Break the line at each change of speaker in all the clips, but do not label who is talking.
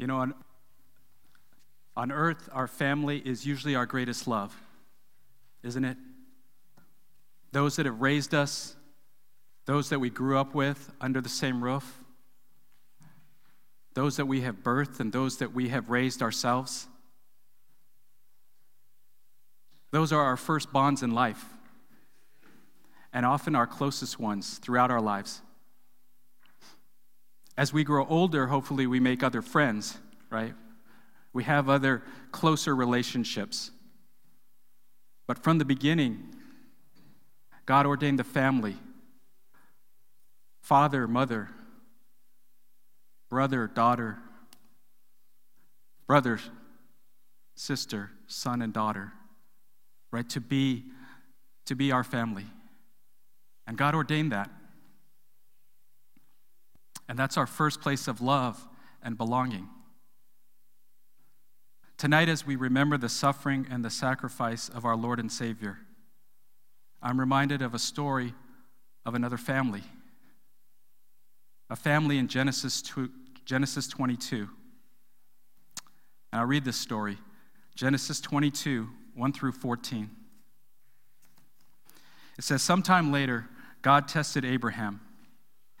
You know, on, on earth, our family is usually our greatest love, isn't it? Those that have raised us, those that we grew up with under the same roof, those that we have birthed, and those that we have raised ourselves. Those are our first bonds in life, and often our closest ones throughout our lives. As we grow older, hopefully we make other friends, right? We have other closer relationships. But from the beginning, God ordained the family father, mother, brother, daughter, brother, sister, son, and daughter, right? To be, to be our family. And God ordained that. And that's our first place of love and belonging. Tonight, as we remember the suffering and the sacrifice of our Lord and Savior, I'm reminded of a story of another family. A family in Genesis, Genesis 22. And I'll read this story Genesis 22, 1 through 14. It says, Sometime later, God tested Abraham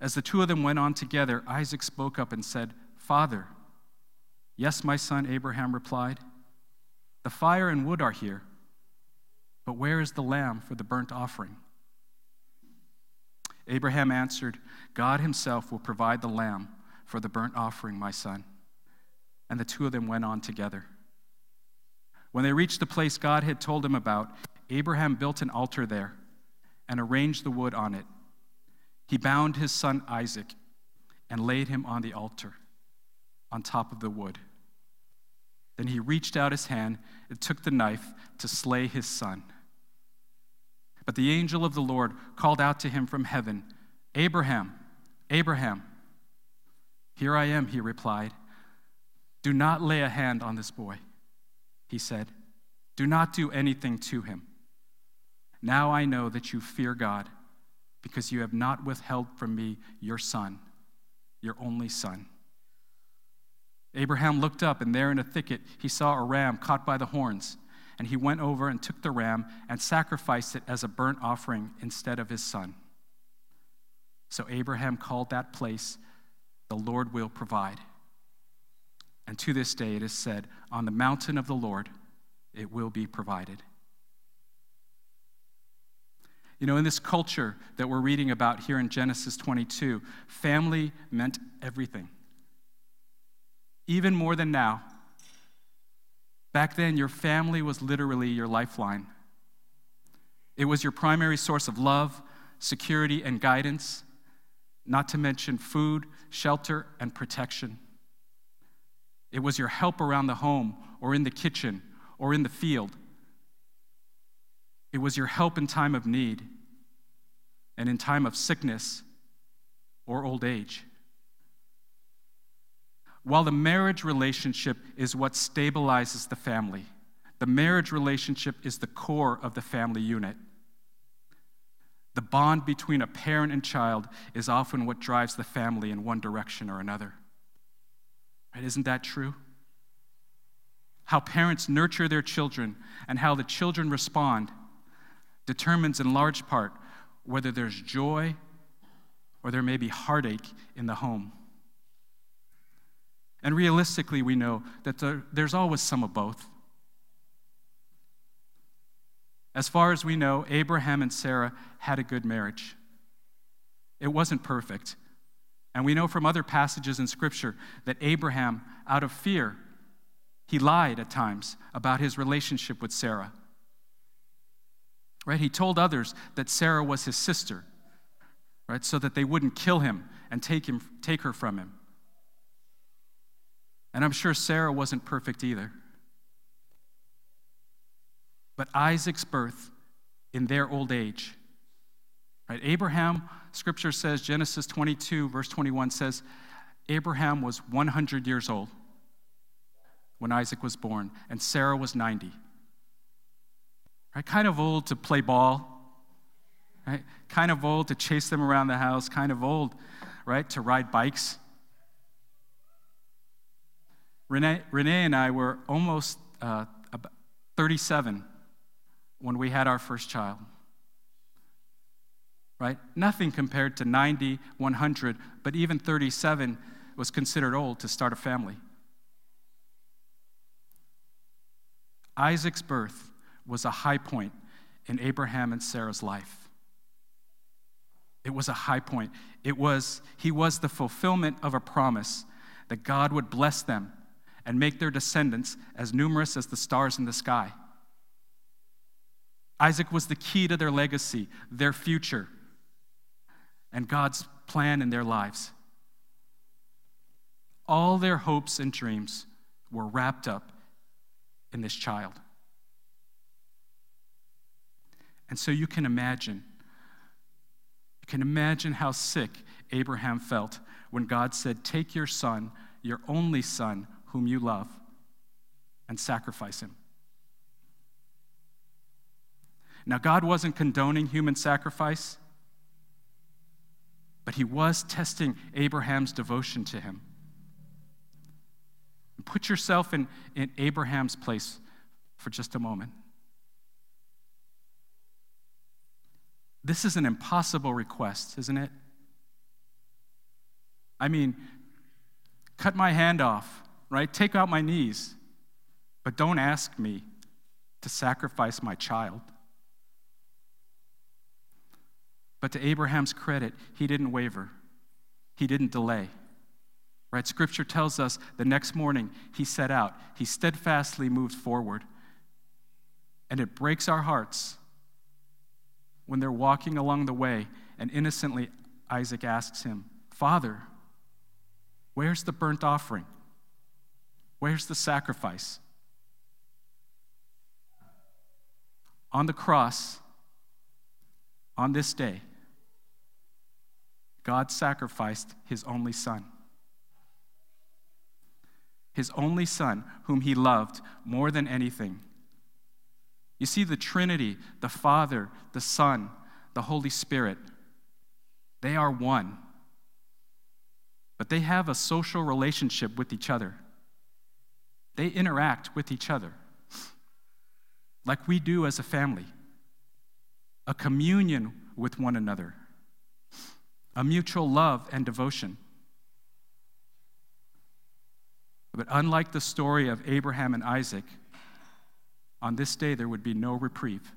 As the two of them went on together, Isaac spoke up and said, Father. Yes, my son, Abraham replied. The fire and wood are here, but where is the lamb for the burnt offering? Abraham answered, God himself will provide the lamb for the burnt offering, my son. And the two of them went on together. When they reached the place God had told him about, Abraham built an altar there and arranged the wood on it he bound his son Isaac and laid him on the altar on top of the wood. Then he reached out his hand and took the knife to slay his son. But the angel of the Lord called out to him from heaven, Abraham, Abraham. Here I am, he replied. Do not lay a hand on this boy, he said. Do not do anything to him. Now I know that you fear God because you have not withheld from me your son, your only son. Abraham looked up, and there in a thicket he saw a ram caught by the horns. And he went over and took the ram and sacrificed it as a burnt offering instead of his son. So Abraham called that place, The Lord Will Provide. And to this day it is said, On the mountain of the Lord it will be provided. You know, in this culture that we're reading about here in Genesis 22, family meant everything. Even more than now. Back then, your family was literally your lifeline. It was your primary source of love, security, and guidance, not to mention food, shelter, and protection. It was your help around the home, or in the kitchen, or in the field. It was your help in time of need and in time of sickness or old age. While the marriage relationship is what stabilizes the family, the marriage relationship is the core of the family unit. The bond between a parent and child is often what drives the family in one direction or another. Right? Isn't that true? How parents nurture their children and how the children respond determines in large part whether there's joy or there may be heartache in the home. And realistically, we know that there, there's always some of both. As far as we know, Abraham and Sarah had a good marriage. It wasn't perfect. And we know from other passages in Scripture that Abraham, out of fear, he lied at times about his relationship with Sarah. Right? He told others that Sarah was his sister, right? So that they wouldn't kill him and take, him, take her from him. And I'm sure Sarah wasn't perfect either. But Isaac's birth in their old age, right? Abraham, scripture says, Genesis 22, verse 21 says, Abraham was 100 years old when Isaac was born, and Sarah was 90. Right? Kind of old to play ball, right? Kind of old to chase them around the house, kind of old, right, to ride bikes. Renee, Renee and I were almost uh, 37 when we had our first child. Right? Nothing compared to 90, 100, but even 37 was considered old to start a family. Isaac's birth was a high point in Abraham and Sarah's life. It was a high point. It was, he was the fulfillment of a promise that God would bless them and make their descendants as numerous as the stars in the sky. Isaac was the key to their legacy, their future, and God's plan in their lives. All their hopes and dreams were wrapped up in this child. And so you can imagine, you can imagine how sick Abraham felt when God said, Take your son, your only son, whom you love, and sacrifice him. Now, God wasn't condoning human sacrifice, but he was testing Abraham's devotion to him. Put yourself in, in Abraham's place for just a moment. This is an impossible request, isn't it? I mean, cut my hand off, right? Take out my knees, but don't ask me to sacrifice my child. But to Abraham's credit, he didn't waver, he didn't delay. Right? Scripture tells us the next morning he set out. He steadfastly moved forward. And it breaks our hearts when they're walking along the way and innocently Isaac asks him, Father, where's the burnt offering? Where's the sacrifice? On the cross, on this day, God sacrificed his only son his only Son, whom he loved more than anything. You see, the Trinity, the Father, the Son, the Holy Spirit, they are one. But they have a social relationship with each other. They interact with each other like we do as a family, a communion with one another, a mutual love and devotion. But unlike the story of Abraham and Isaac, on this day there would be no reprieve.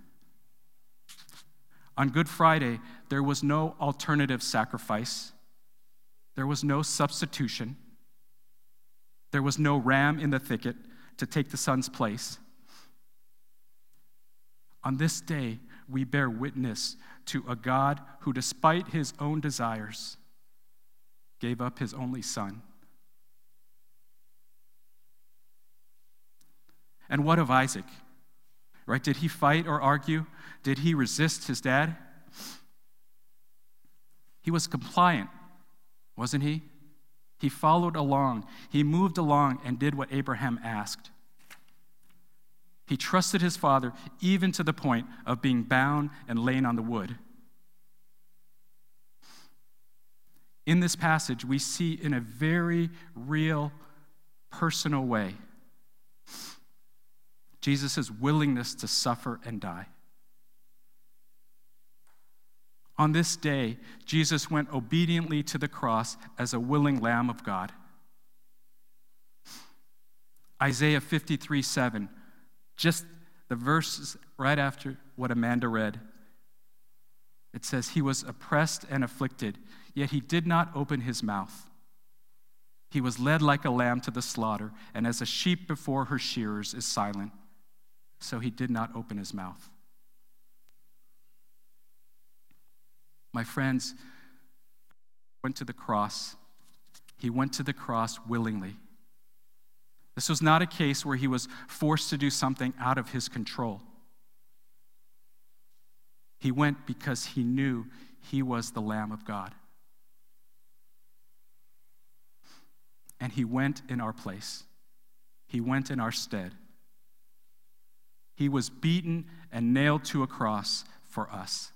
On Good Friday, there was no alternative sacrifice, there was no substitution, there was no ram in the thicket to take the son's place. On this day, we bear witness to a God who, despite his own desires, gave up his only son And what of Isaac? Right? Did he fight or argue? Did he resist his dad? He was compliant, wasn't he? He followed along. He moved along and did what Abraham asked. He trusted his father even to the point of being bound and laying on the wood. In this passage, we see in a very real, personal way Jesus' willingness to suffer and die. On this day, Jesus went obediently to the cross as a willing Lamb of God. Isaiah 53 7, just the verse right after what Amanda read. It says, He was oppressed and afflicted, yet he did not open his mouth. He was led like a lamb to the slaughter, and as a sheep before her shearers is silent, so he did not open his mouth. My friends, went to the cross. He went to the cross willingly. This was not a case where he was forced to do something out of his control. He went because he knew he was the Lamb of God. And he went in our place, he went in our stead. He was beaten and nailed to a cross for us.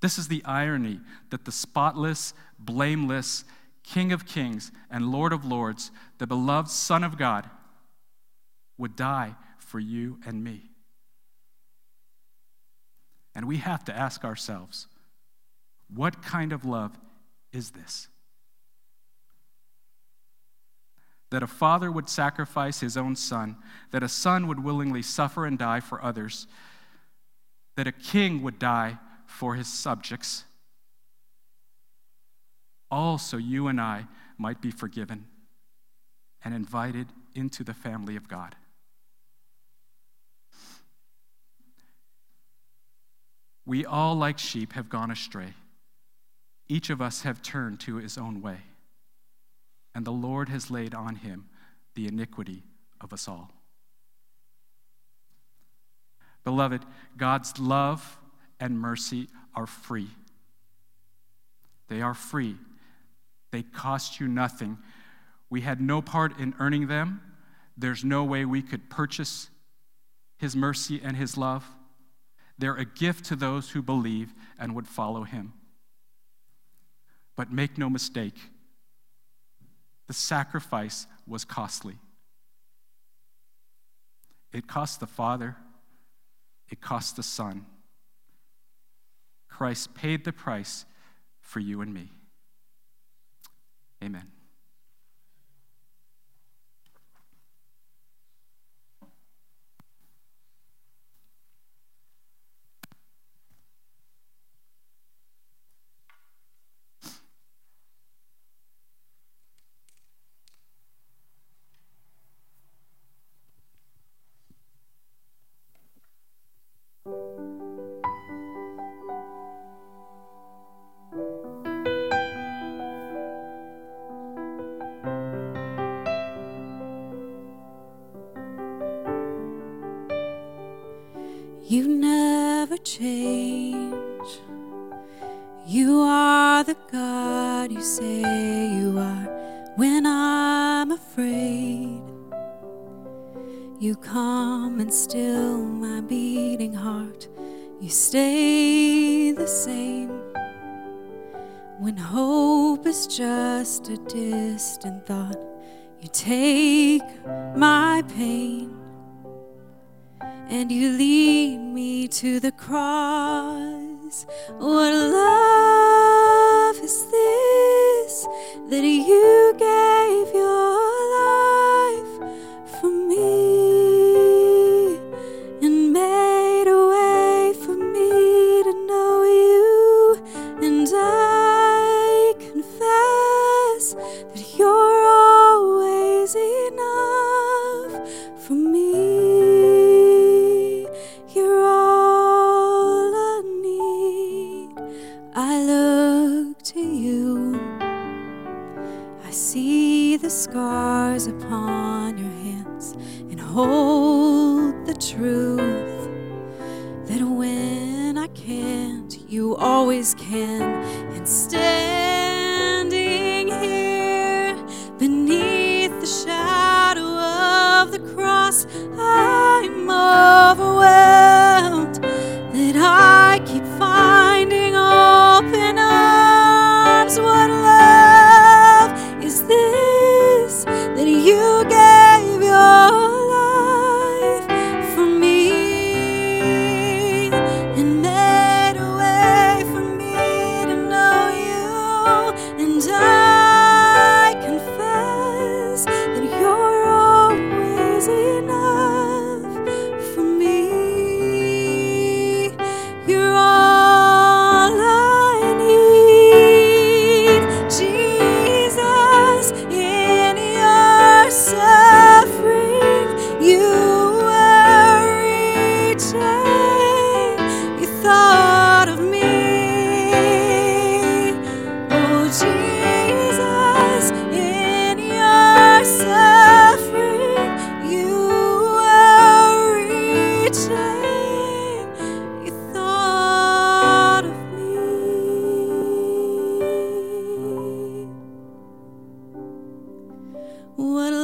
This is the irony that the spotless, blameless King of Kings and Lord of Lords, the beloved Son of God, would die for you and me. And we have to ask ourselves what kind of love is this? That a father would sacrifice his own son, that a son would willingly suffer and die for others, that a king would die for his subjects, all so you and I might be forgiven and invited into the family of God. We all, like sheep, have gone astray. Each of us have turned to his own way, and the Lord has laid on him the iniquity of us all. Beloved, God's love and mercy are free. They are free. They cost you nothing. We had no part in earning them. There's no way we could purchase His mercy and His love. They're a gift to those who believe and would follow Him. But make no mistake, the sacrifice was costly. It cost the Father, it cost the Son. Christ paid the price for you and me. Amen.
Heart. You stay the same. When hope is just a distant thought, you take my pain and you lead me to the cross. What love is this that you gave your I look to you. I see the scars upon your hands and hold the truth that when I can't, you always can. What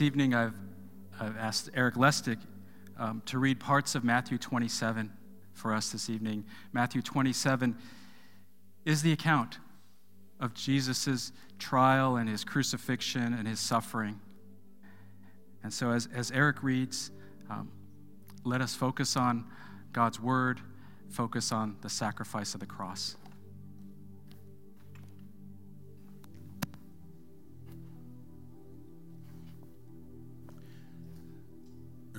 This
evening, I've, I've asked Eric Lestick um, to read parts of Matthew 27 for us this evening. Matthew 27 is the account of Jesus' trial and his crucifixion and his suffering. And so, as, as Eric reads, um, let us focus on God's word, focus on the sacrifice of the cross.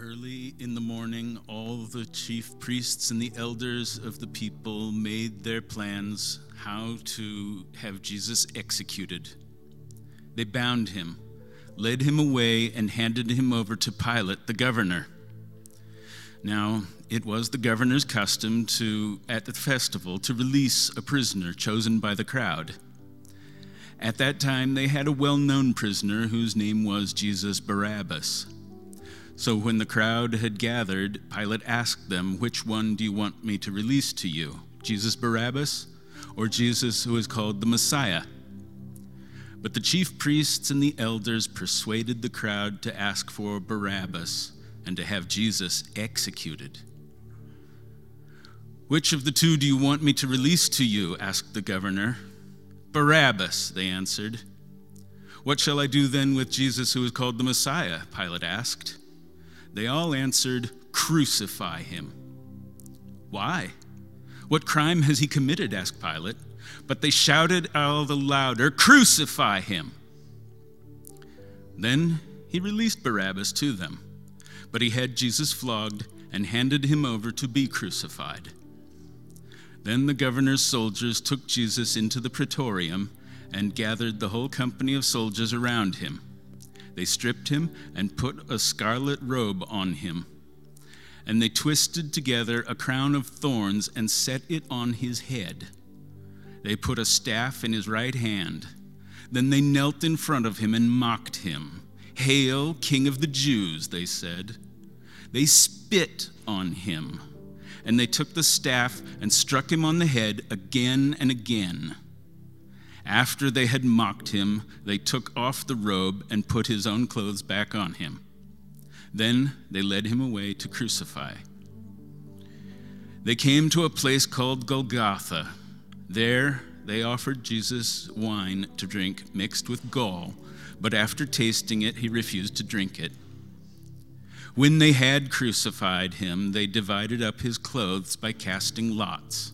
Early in the morning, all the chief priests and the elders of the people made their plans how to have Jesus executed. They bound him, led him away, and handed him over to Pilate, the governor. Now, it was the governor's custom to, at the festival, to release a prisoner chosen by the crowd. At that time, they had a well known prisoner whose name was Jesus Barabbas. So when the crowd had gathered, Pilate asked them, Which one do you want me to release to you? Jesus Barabbas or Jesus who is called the Messiah? But the chief priests and the elders persuaded the crowd to ask for Barabbas and to have Jesus executed. Which of the two do you want me to release to you? asked the governor. Barabbas, they answered. What shall I do then with Jesus who is called the Messiah? Pilate asked. They all answered, Crucify him. Why? What crime has he committed? asked Pilate. But they shouted all the louder, Crucify him. Then he released Barabbas to them, but he had Jesus flogged and handed him over to be crucified. Then the governor's soldiers took Jesus into the praetorium and gathered the whole company of soldiers around him. They stripped him and put a scarlet robe on him. And they twisted together a crown of thorns and set it on his head. They put a staff in his right hand. Then they knelt in front of him and mocked him. Hail, King of the Jews, they said. They spit on him, and they took the staff and struck him on the head again and again. After they had mocked him, they took off the robe and put his own clothes back on him. Then they led him away to crucify. They came to a place called Golgotha. There they offered Jesus wine to drink mixed with gall, but after tasting it, he refused to drink it. When they had crucified him, they divided up his clothes by casting lots.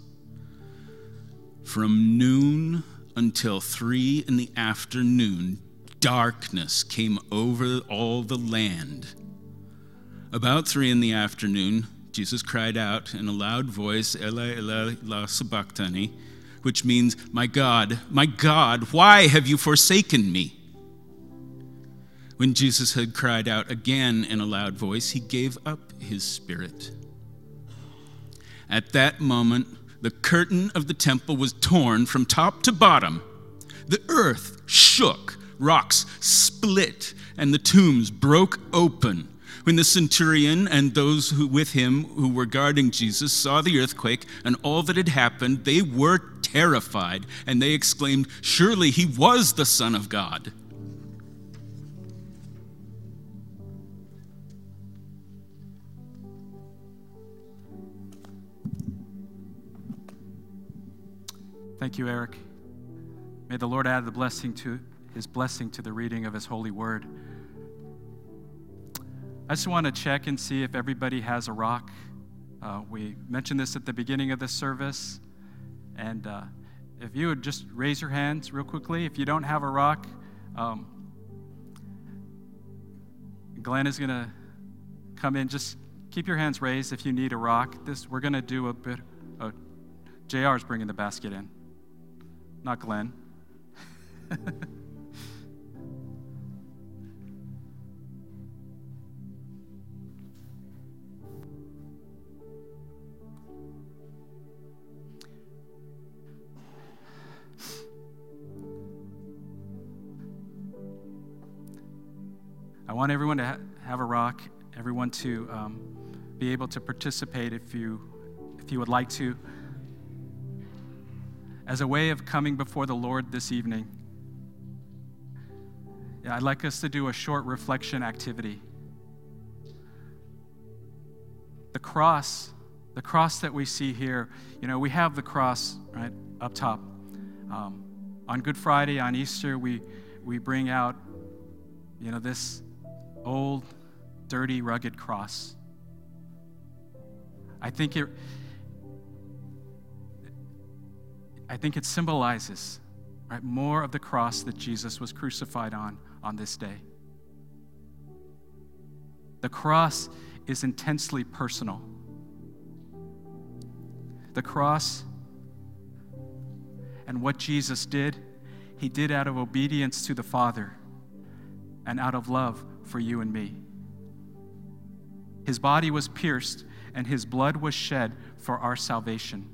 From noon until three in the afternoon, darkness came over all the land. About three in the afternoon, Jesus cried out in a loud voice, Eli, Eli, la sabachthani, which means, My God, my God, why have you forsaken me? When Jesus had cried out again in a loud voice, he gave up his spirit. At that moment, the curtain of the temple was torn from top to bottom. The earth shook, rocks split, and the tombs broke open. When the centurion and those who, with him who were guarding Jesus saw the earthquake and all that had happened, they were terrified, and they exclaimed, Surely he was the Son of God.
Thank you, Eric. May the Lord add the blessing to his blessing to the reading of his holy word. I just want to check and see if everybody has a rock. Uh, we mentioned this at the beginning of the service. And uh, if you would just raise your hands real quickly. If you don't have a rock, um, Glenn is going to come in. Just keep your hands raised if you need a rock. This We're going to do a bit. Uh, JR is bringing the basket in not Glenn. I want everyone to ha- have a rock, everyone to um, be able to participate if you, if you would like to as a way of coming before the Lord this evening. I'd like us to do a short reflection activity. The cross, the cross that we see here, you know, we have the cross right up top. Um, on Good Friday, on Easter, we, we bring out, you know, this old, dirty, rugged cross. I think it, I think it symbolizes right, more of the cross that Jesus was crucified on on this day. The cross is intensely personal. The cross and what Jesus did, he did out of obedience to the Father and out of love for you and me. His body was pierced and his blood was shed for our salvation.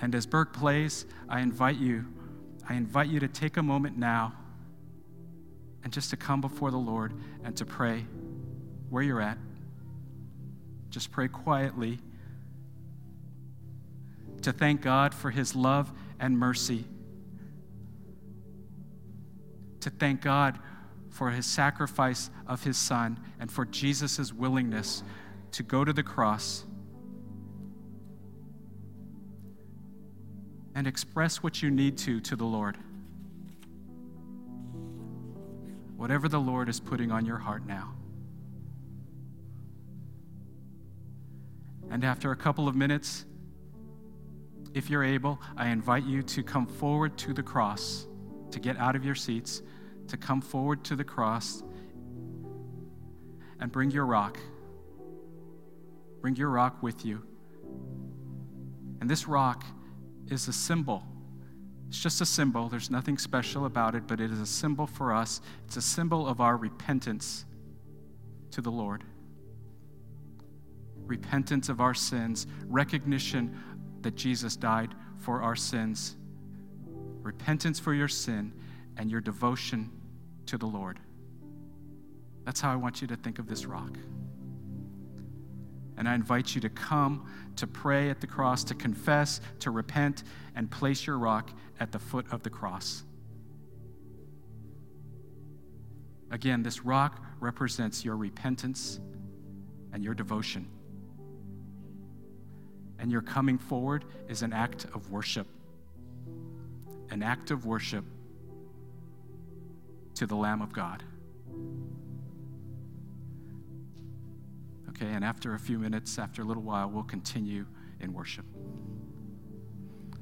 And as Burke plays, I invite you, I invite you to take a moment now and just to come before the Lord and to pray where you're at. Just pray quietly to thank God for his love and mercy. To thank God for his sacrifice of his son and for Jesus' willingness to go to the cross and express what you need to to the Lord. Whatever the Lord is putting on your heart now. And after a couple of minutes, if you're able, I invite you to come forward to the cross, to get out of your seats, to come forward to the cross and bring your rock. Bring your rock with you. And this rock is a symbol. It's just a symbol. There's nothing special about it, but it is a symbol for us. It's a symbol of our repentance to the Lord. Repentance of our sins, recognition that Jesus died for our sins, repentance for your sin, and your devotion to the Lord. That's how I want you to think of this rock. And I invite you to come to pray at the cross, to confess, to repent, and place your rock at the foot of the cross. Again, this rock represents your repentance and your devotion and your coming forward is an act of worship. An act of worship to the Lamb of God. Okay, and after a few minutes, after a little while, we'll continue in worship.